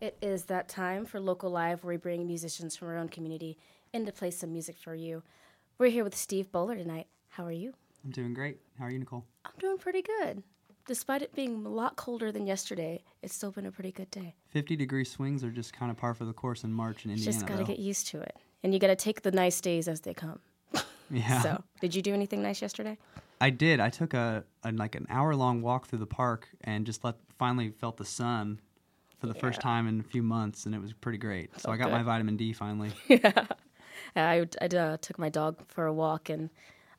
It is that time for Local Live where we bring musicians from our own community in to play some music for you. We're here with Steve Boller tonight. How are you? I'm doing great. How are you, Nicole? I'm doing pretty good. Despite it being a lot colder than yesterday, it's still been a pretty good day. 50 degree swings are just kind of par for the course in March in Indiana. Just got to get used to it. And you got to take the nice days as they come. yeah. So, did you do anything nice yesterday? I did. I took a, a like an hour long walk through the park and just let finally felt the sun for the first time in a few months, and it was pretty great. So Oh, I got good. my vitamin D finally. yeah, I, I uh, took my dog for a walk and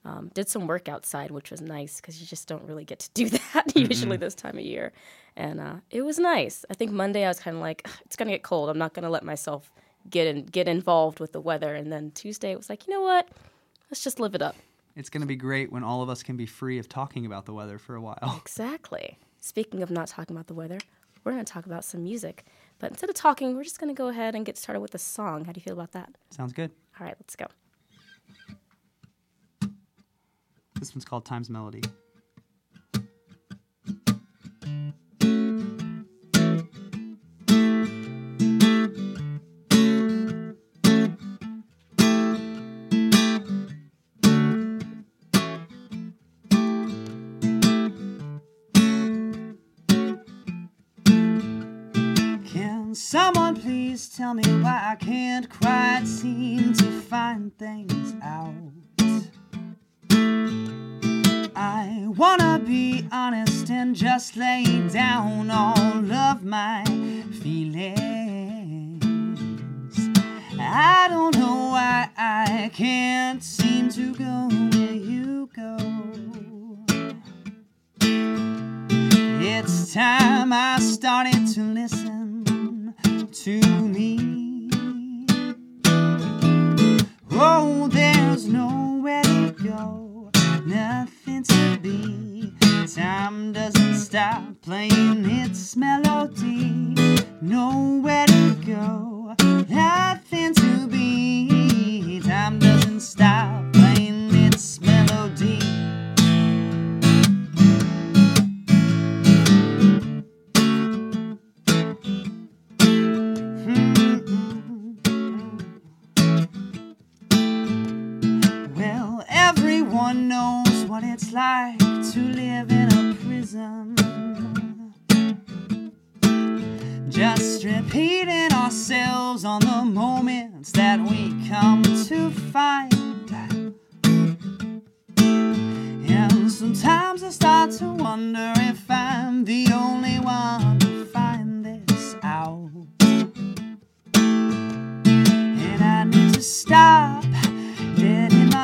um, did some work outside, which was nice because you just don't really get to do that usually this time of year. And uh, it was nice. I think Monday I was kind of like, it's gonna get cold. I'm not gonna let myself get in, get involved with the weather. And then Tuesday it was like, you know what? Let's just live it up. it's going to be great when all of us can be free of talking about the weather for a while. Exactly. Speaking of not talking about the weather, we're gonna talk about some music. But instead of talking, we're just gonna go ahead and get started with a song. How do you feel about that? Sounds good. All right, let's go. This one's called Time's Melody. Tell me why I can't quite seem to find things out? I wanna be honest and just lay down all of my feelings. I don't know why I can't seem to go where you go. It's time I started to listen to me.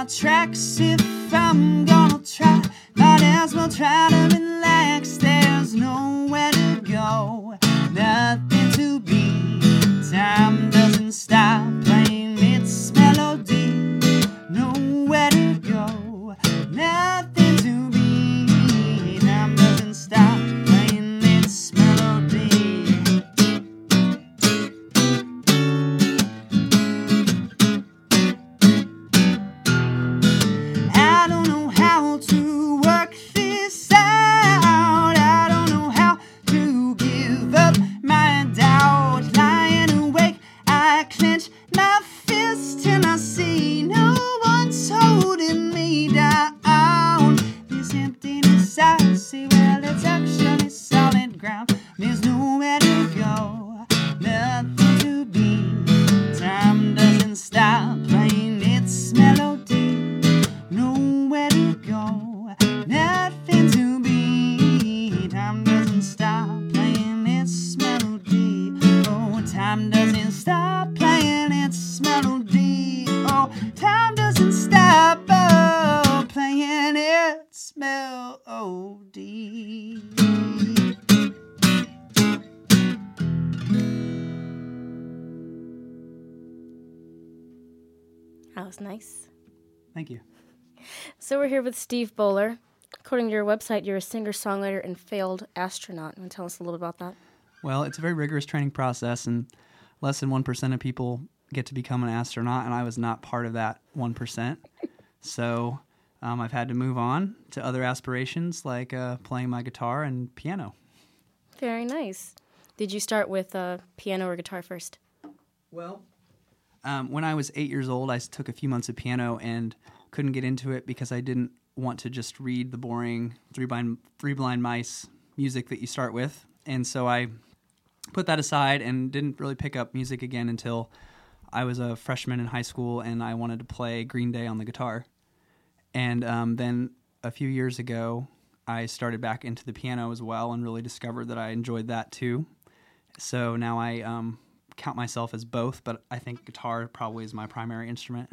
Tracks if I'm gonna try. Might as well try to relax. There's nowhere to go, Thank you. So we're here with Steve Boller. According to your website, you're a singer, songwriter, and failed astronaut. Want to tell us a little about that? Well, it's a very rigorous training process, and less than 1% of people get to become an astronaut, and I was not part of that 1%. so um, I've had to move on to other aspirations like uh, playing my guitar and piano. Very nice. Did you start with uh, piano or guitar first? Well, um, when I was eight years old, I took a few months of piano and couldn't get into it because I didn't want to just read the boring three blind three blind mice music that you start with, and so I put that aside and didn't really pick up music again until I was a freshman in high school and I wanted to play Green Day on the guitar. And um, then a few years ago, I started back into the piano as well and really discovered that I enjoyed that too. So now I um, count myself as both, but I think guitar probably is my primary instrument.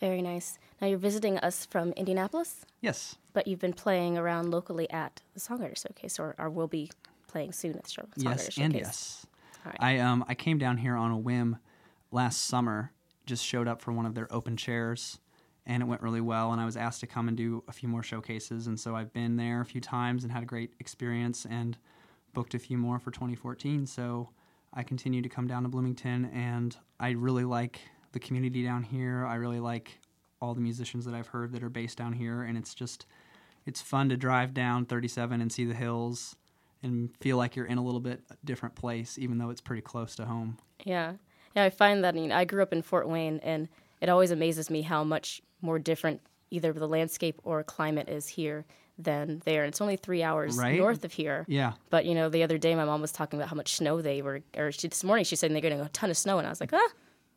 Very nice. Now you're visiting us from Indianapolis, Yes. but you've been playing around locally at the Songwriter Showcase, or, or will be playing soon at the show. Songwriter Yes, Showcase. and yes. All right. I um I came down here on a whim last summer. Just showed up for one of their open chairs, and it went really well. And I was asked to come and do a few more showcases, and so I've been there a few times and had a great experience, and booked a few more for 2014. So I continue to come down to Bloomington, and I really like the community down here. I really like all the musicians that I've heard that are based down here, and it's just it's fun to drive down 37 and see the hills and feel like you're in a little bit different place, even though it's pretty close to home. Yeah. Yeah, I find that I, mean, I grew up in Fort Wayne, and it always amazes me how much more different either the landscape or climate is here than there. And it's only three hours Right? north of here. Yeah, But, you know, the other day my mom was talking about how much snow they were, or she, this morning she said they're getting a ton of snow, and I was like, ah,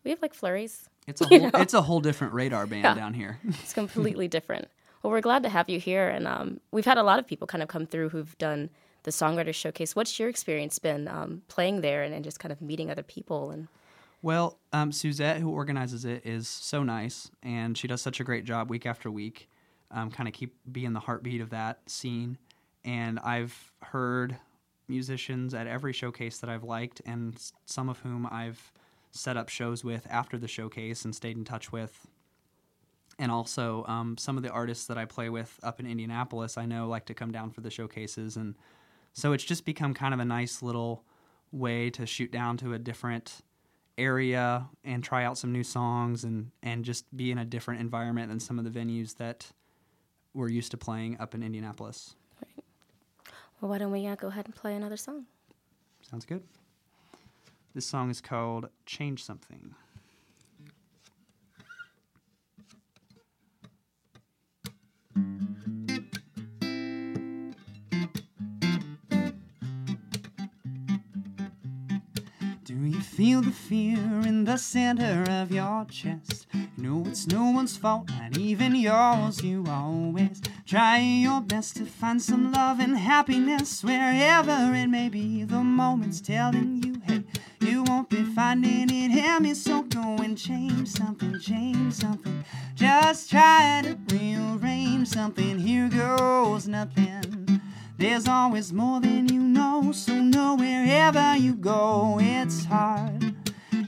we have like flurries. it's a whole it's a whole different radar band down here. It's completely different. Well, we're glad to have you here, and um, we've had a lot of people kind of come through who've done the Songwriter Showcase. What's your experience been um, playing there and, and just kind of meeting other people? And Well, um, Suzette, who organizes it, is so nice, and she does such a great job week after week. Um, kind of keep being the heartbeat of that scene, and I've heard musicians at every showcase that I've liked, and some of whom I've set up shows with after the showcase and stayed in touch with. And also, um, some of the artists that I play with up in Indianapolis, I know like to come down for the showcases, and so it's just become kind of a nice little way to shoot down to a different area and try out some new songs and and just be in a different environment than some of the venues that we're used to playing up in Indianapolis. well, why don't we uh, go ahead and play another song? Sounds good. This song is called Change Something. Feel the fear in the center of your chest? You know it's no one's fault, not even yours. You always try your best to find some love and happiness wherever it may be. The moment's telling you, hey, you won't be finding it me. So go and change something, change something. Just try to rearrange something. Here goes nothing. There's always more than you know, so know wherever you go, it's hard.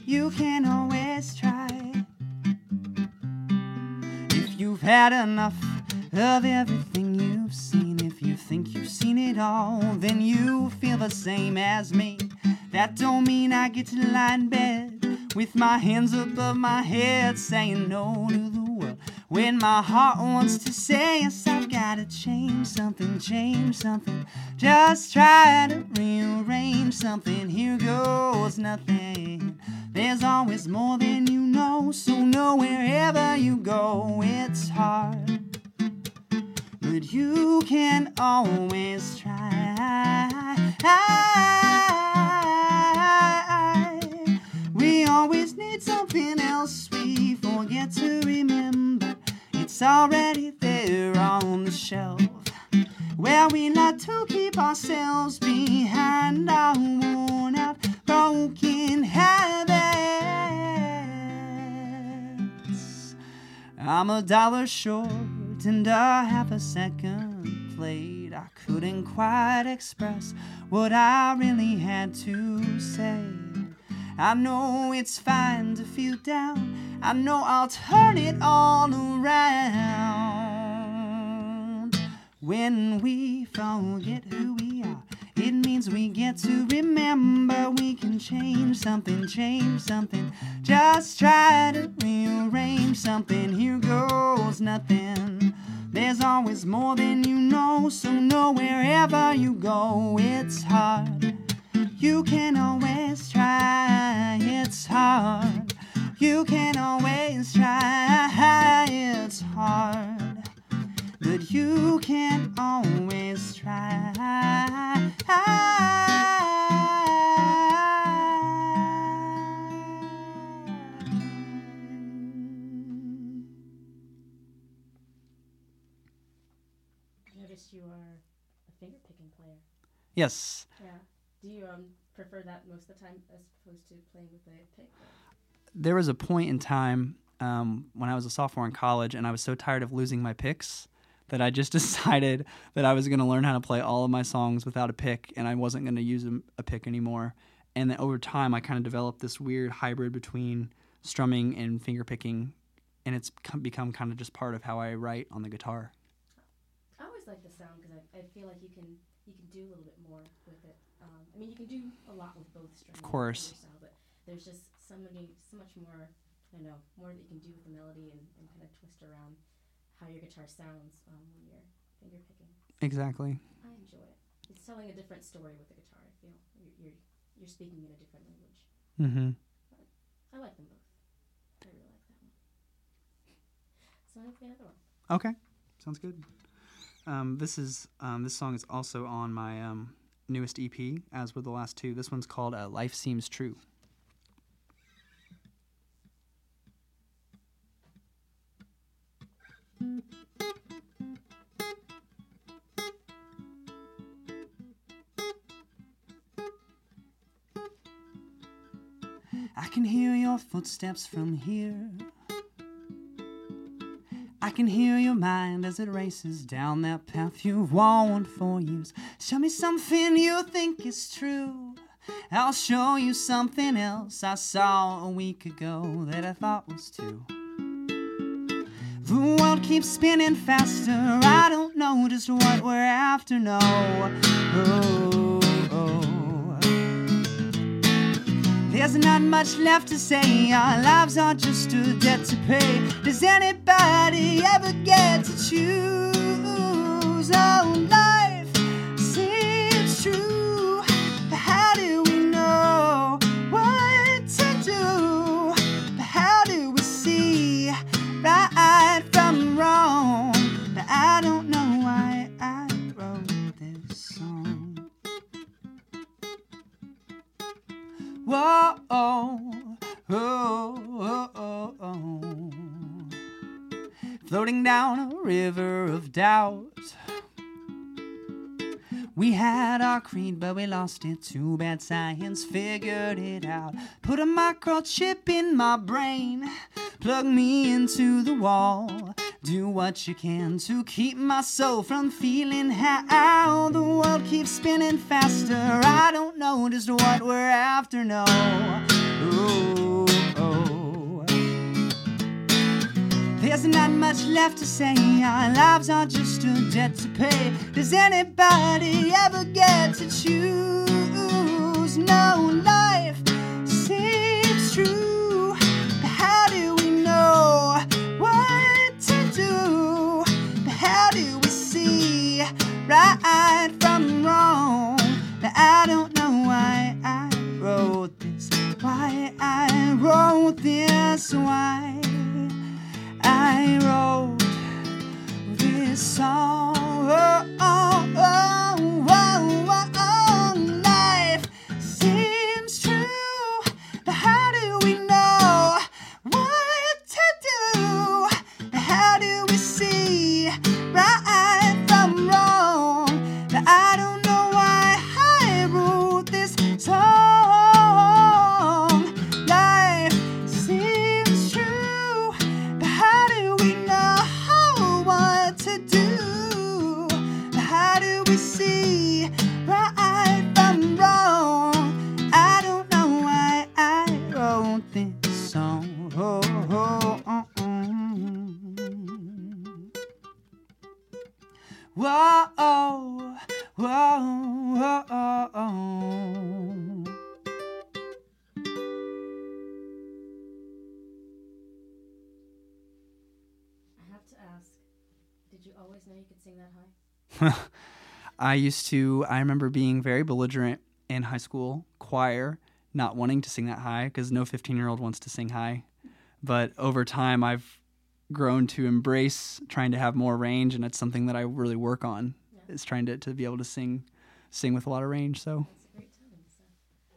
You can always try. If you've had enough of everything you've seen, if you think you've seen it all, then you feel the same as me. That don't mean I get to lie in bed with my hands above my head, saying no to. When my heart wants to say yes, I've gotta change something, change something. Just try to rearrange something. Here goes nothing. There's always more than you know, so know wherever you go, it's hard. But you can always try. We always need something else we forget to remember. It's already there on the shelf. Where we like to keep ourselves behind our worn out, broken habits. I'm a dollar short and a half a second late. I couldn't quite express what I really had to say. I know it's fine to feel down. I know I'll turn it all around. When we forget who we are, it means we get to remember we can change something, change something. Just try to rearrange something. Here goes nothing. There's always more than you know, so know wherever you go, it's hard. You can always try, it's hard. You can always try, it's hard. But you can always try. I noticed you are a finger picking player. Yes. Yeah. Do you um prefer that most of the time as opposed to playing with a pick? there was a point in time um, when I was a sophomore in college, and I was so tired of losing my picks that I just decided that I was going to learn how to play all of my songs without a pick, and I wasn't going to use a, a pick anymore. And then over time, I kind of developed this weird hybrid between strumming and finger picking, and it's become kind of just part of how I write on the guitar. I always like the sound because I, I feel like you can you can do a little bit more I mean, you can do a lot with both strings. Of course. but there's just so many, so much more. I don't know more that you can do with the melody and, and kind of twist around how your guitar sounds um, when you're finger picking. Exactly. I enjoy it. It's telling a different story with the guitar. I feel you're you're, you're speaking in a different language. Mm-hmm. I like them both. I really like that one. So I'm gonna play another one. Okay, sounds good. Um, this is um, this song is also on my um, newest EP, as were the last two. This one's called uh, "Life Seems True." I can hear your footsteps from here. Can hear your mind as it races down that path you've worn for years. Show me something you think is true. I'll show you something else I saw a week ago that I thought was too. The world keeps spinning faster. I don't know just what we're after. No. Oh. There's not much left to say. Our lives are just a debt to pay. Does anybody ever get to choose? But we lost it. Too bad science figured it out. Put a microchip in my brain, plug me into the wall. Do what you can to keep my soul from feeling how the world keeps spinning faster. I don't know just what we're after, no. There's not much left to say. Our lives are just a debt to pay. Does anybody ever get to choose? No, life seems true. But how do we know what to do? But how do we see right from wrong? But I don't know why I wrote this. Why I wrote this. Why. I wrote this song. Oh, oh, oh, I used to, I remember being very belligerent in high school choir, not wanting to sing that high because no 15 year old wants to sing high. But over time, I've grown to embrace trying to have more range, and it's something that I really work on. Is trying to, to be able to sing sing with a lot of range. So It's a great tone. So.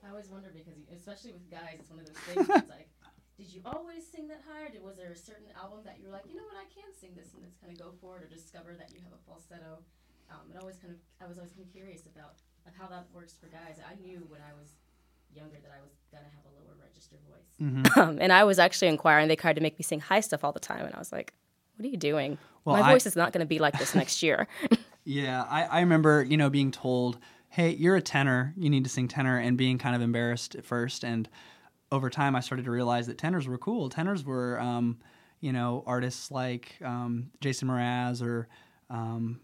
I always wonder because, especially with guys, it's one of those things. It's like, did you always sing that high, or did, was there a certain album that you were like, you know what, I can sing this, and let's kind of go for it, or discover that you have a falsetto? Um, it always kind of, I was always kind of curious about of how that works for guys. I knew when I was younger that I was gonna have a lower register voice. Um, and I was actually in choir, and they tried to make me sing high stuff all the time, and I was like, what are you doing? Well, My I- voice is not going to be like this next year. Yeah, I, I remember, you know, being told, hey, you're a tenor, you need to sing tenor, and being kind of embarrassed at first. And over time, I started to realize that tenors were cool. Tenors were, um, you know, artists like um, Jason Mraz or um,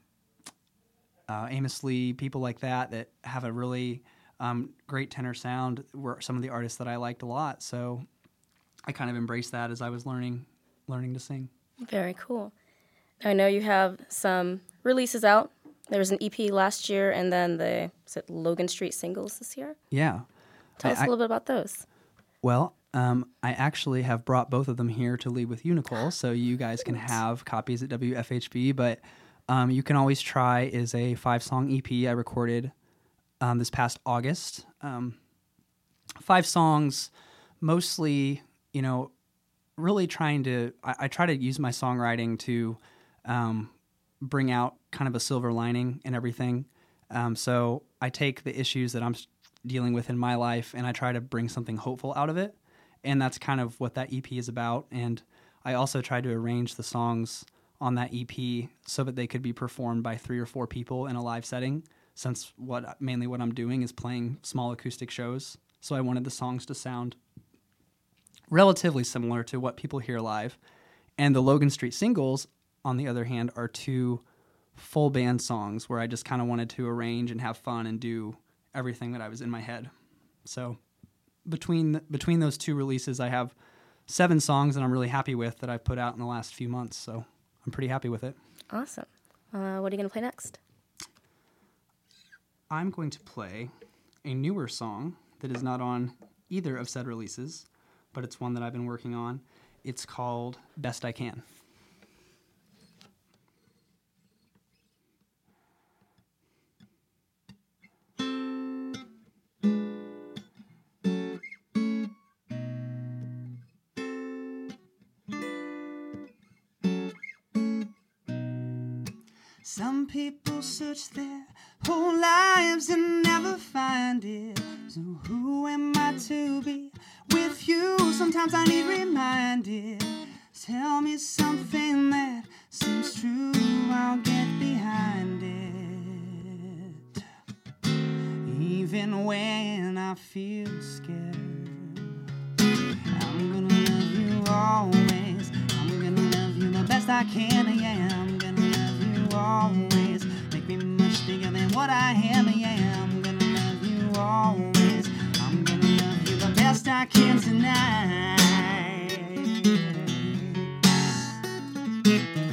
uh, Amos Lee, people like that, that have a really um, great tenor sound, were some of the artists that I liked a lot. So I kind of embraced that as I was learning learning to sing. Very cool. I know you have some releases out. There was an EP last year, and then the is it Logan Street singles this year. Yeah. Tell I- us a little bit about those. Well, um, I actually have brought both of them here to leave with you, Nicole, so you guys can have copies at WFHB. But um, you can always try is a five song EP I recorded um, this past August. Um, five songs, mostly, you know, really trying to. I, I try to use my songwriting to um, bring out kind of a silver lining in everything. Um, so I take the issues that I'm dealing with in my life and I try to bring something hopeful out of it. And that's kind of what that EP is about. And I also try to arrange the songs on that EP so that they could be performed by three or four people in a live setting. Since what mainly what I'm doing is playing small acoustic shows, so I wanted the songs to sound relatively similar to what people hear live. And the Logan Street singles, on the other hand, are two full band songs where I just kind of wanted to arrange and have fun and do everything that I was in my head. So between between those two releases, I have seven songs that I'm really happy with that I've put out in the last few months. So I'm pretty happy with it. Awesome. Uh, what are you going to play next? I'm going to play a newer song that is not on either of said releases, but it's one that I've been working on. It's called Best I Can. Search their whole lives and never find it. So who am I to be with you? Sometimes I need I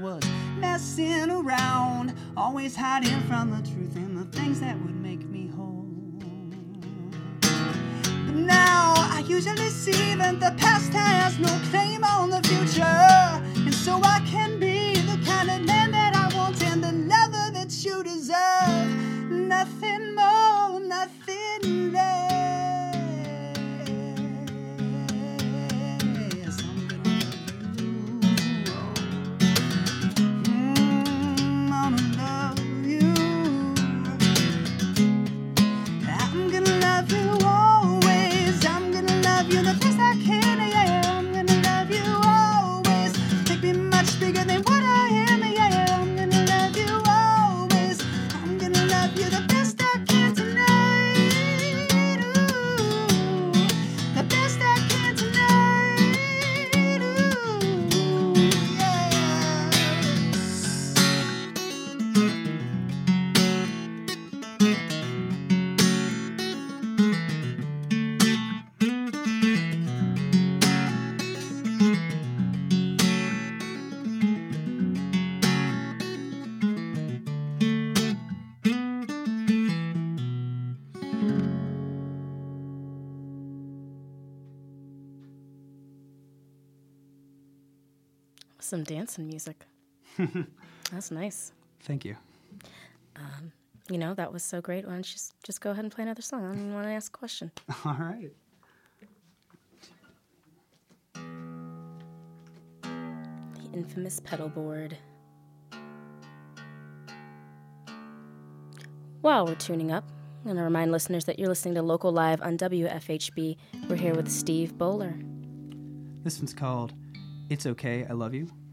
was messing around, always hiding from the truth and the things that would make me whole. But now I usually see that the past has no claim on the future, and so I can Awesome dancing music. That's nice. Thank you. Um, you know, that was so great. Why don't you just, just go ahead and play another song? I don't even want to ask a question. All right. The infamous pedal board. While we're tuning up, I'm going to remind listeners that you're listening to Local Live on WFHB. We're here with Steve Boller. This one's called It's Okay, I Love You.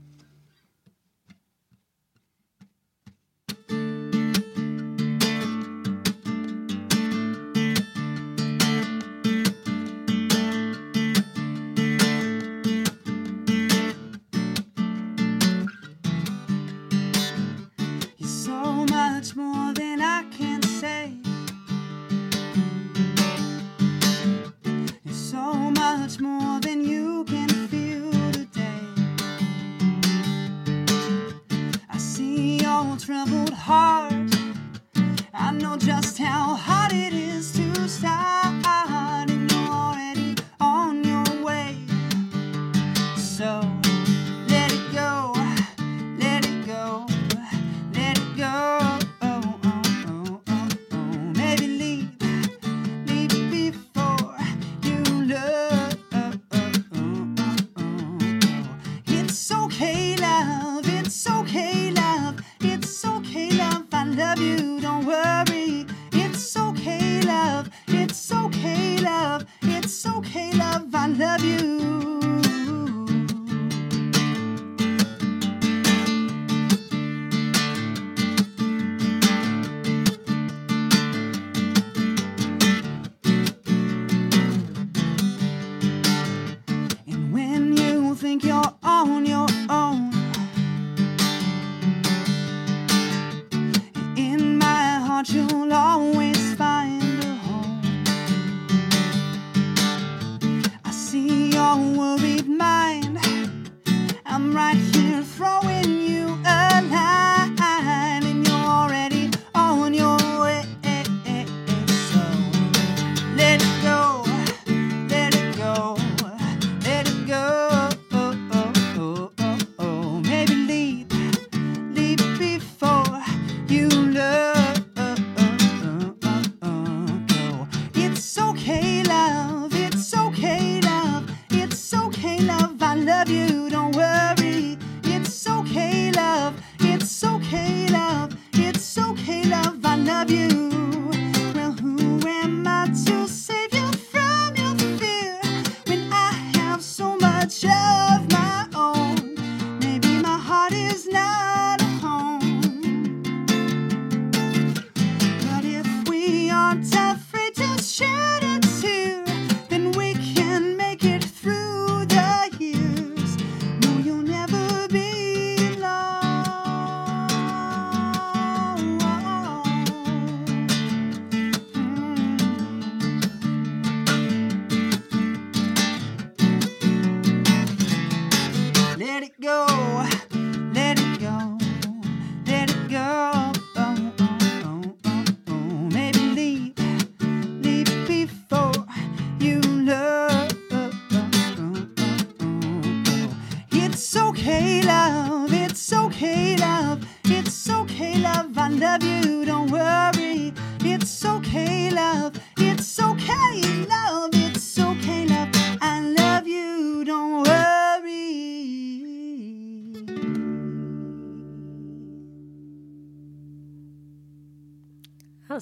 You.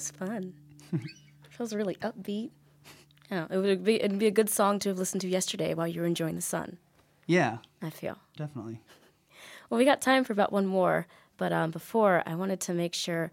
Was fun. Feels really upbeat. Yeah, it would be it'd be a good song to have listened to yesterday while you were enjoying the sun. Yeah, I feel. definitely. Well, we got time for about one more, but um, before I wanted to make sure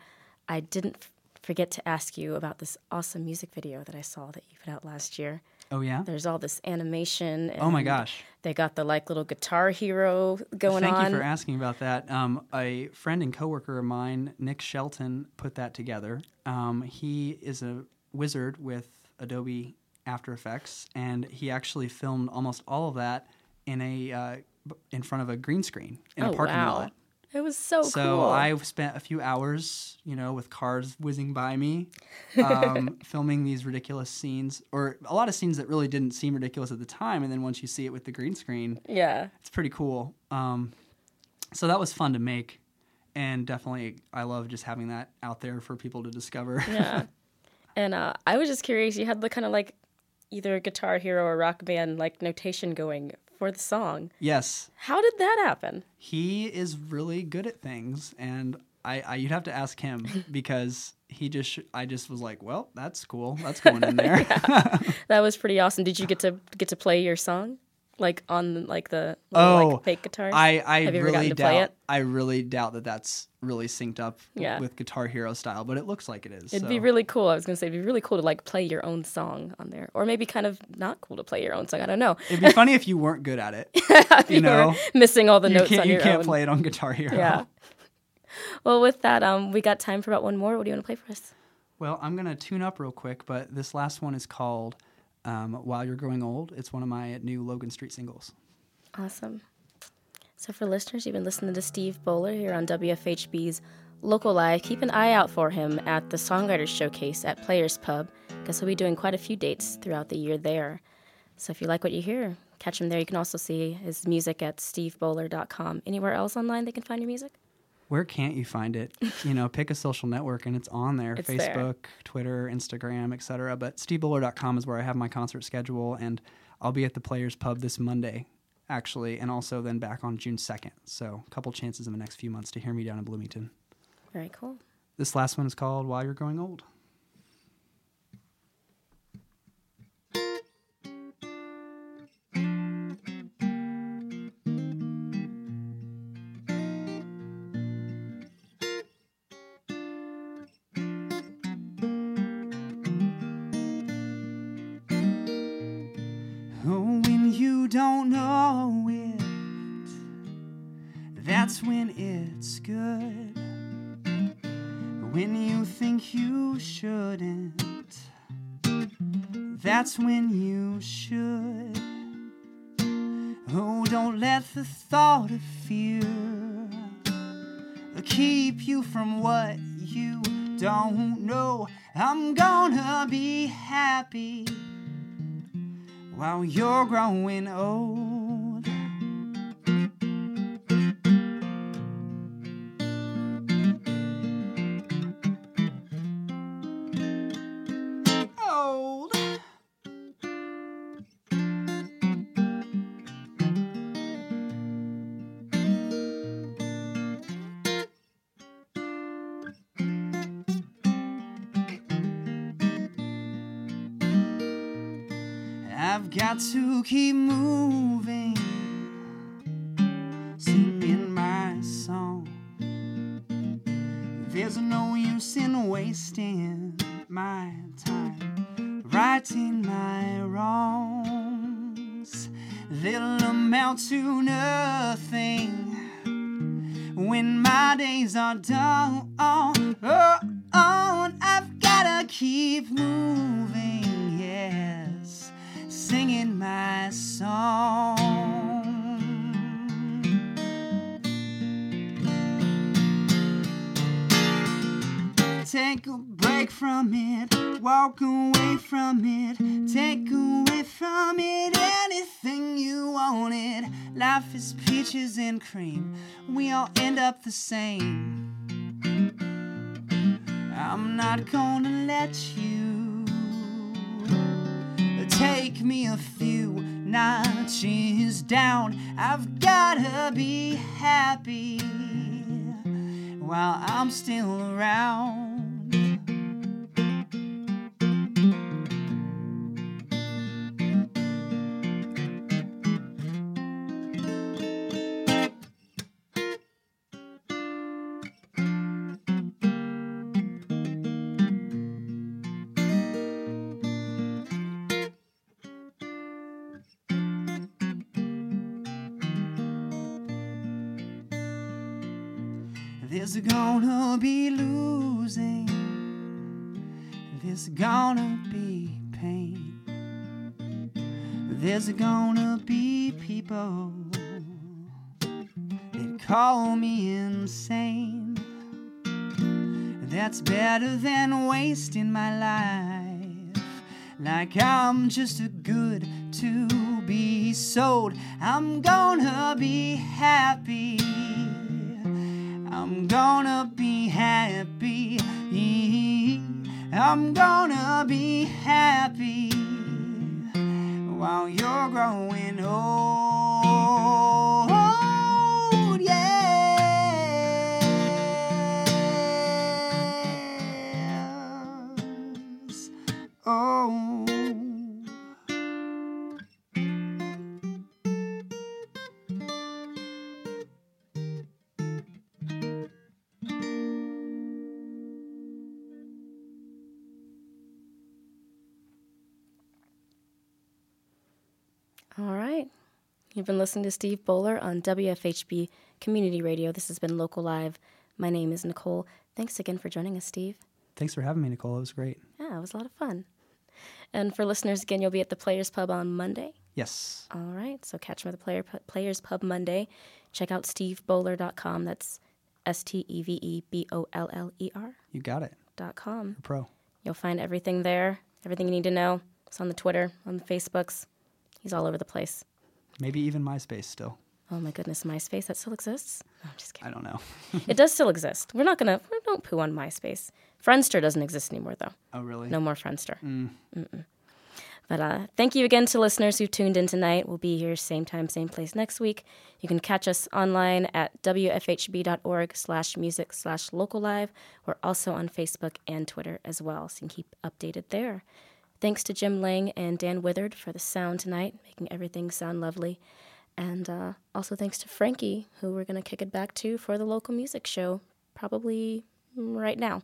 I didn't f- forget to ask you about this awesome music video that I saw that you put out last year. Oh, yeah? There's all this animation. Oh, my gosh. They got the like little guitar hero going Thank on. Thank you for asking about that. Um, a friend and coworker of mine, Nick Shelton, put that together. Um, he is a wizard with Adobe After Effects, and he actually filmed almost all of that in a uh, in front of a green screen in oh a parking wow, lot. It was so, So cool. I've spent a few hours, you know, with cars whizzing by me, um, filming these ridiculous scenes, or a lot of scenes that really didn't seem ridiculous at the time, and then once you see it with the green screen, yeah, it's pretty cool. Um, so that was fun to make, and definitely I love just having that out there for people to discover. Yeah. and uh, I was just curious. You had the kind of like either a Guitar Hero or Rock Band like notation going for the song. yes, How did that happen? he is really good at things, and I, I you'd have to ask him because he just sh- I just was like, well, that's cool, that's going in there. That was pretty awesome. Did you get to get to play your song, like on like the little, Oh, like fake guitar. I, I Have you ever gotten to play it? I really doubt that that's really synced up Yeah. with Guitar Hero style, but it looks like it is. It'd so. be really cool. I was gonna say it'd be really cool to like play your own song on there, or maybe kind of not cool to play your own song. I don't know. It'd be funny if you weren't good at it. You were know, missing all the you notes can't on you your can't own. play it on Guitar Hero. Yeah. Well, with that, um, we got time for about one more. What do you want to play for us? Well, I'm gonna tune up real quick, but this last one is called um, "While You're Growing Old." It's one of my new Logan Street singles. Awesome. So, for listeners, you've been listening to Steve Boller here on WFHB's Local Live. Keep an eye out for him at the Songwriters Showcase at Players Pub, because he'll be doing quite a few dates throughout the year there. So, if you like what you hear, catch him there. You can also see his music at steveboller.com. Anywhere else online they can find your music? Where can't you find it? You know, pick a social network and it's on there: It's there. Facebook, Twitter, Instagram, etc. But steveboller.com is where I have my concert schedule, and I'll be at the Players Pub this Monday, actually, and also then back on June 2nd. So, a couple chances in the next few months to hear me down in Bloomington. Very cool. This last one is called "While You're Growing Old." Don't know it, that's when it's good. When you think you shouldn't, that's when you should. Oh, don't let the thought of fear keep you from what you don't know. I'm gonna be happy while you're growing old. I've got to keep moving, peaches and cream, we all end up the same. I'm not gonna let you take me a few notches down. I've gotta be happy while I'm still around. Gonna be losing. There's gonna be pain. There's gonna be people that call me insane. That's better than wasting my life. Like I'm just a good to be sold. I'm gonna be happy I'm gonna be happy. I'm gonna be happy while you're growing old. You've been listening to Steve Boller on WFHB Community Radio. This has been Local Live. My name is Nicole. Thanks again for joining us, Steve. Thanks for having me, Nicole. It was great. Yeah, it was a lot of fun. And for listeners, again, you'll be at the Players Pub on Monday. Yes. All right. So catch me at the Player, Players Pub Monday. Check out steveboller.com. That's S T E V E B O L L E R You got it. dot com. You're pro. You'll find everything there, everything you need to know. It's on the Twitter, on the Facebooks. He's all over the place. Maybe even MySpace still. Oh my goodness, MySpace, that still exists? No, I'm just kidding. I don't know. it does still exist. We're not gonna, we don't poo on MySpace. Friendster doesn't exist anymore, though. Oh, really? No more Friendster. Mm-mm. But uh, thank you again to listeners who tuned in tonight. We'll be here same time, same place next week. You can catch us online at wfhb.org slash music slash local live. We're also on Facebook and Twitter as well, so you can keep updated there. Thanks to Jim Lang and Dan Withard for the sound tonight, making everything sound lovely. And uh, also thanks to Frankie, who we're going to kick it back to for the local music show, probably right now.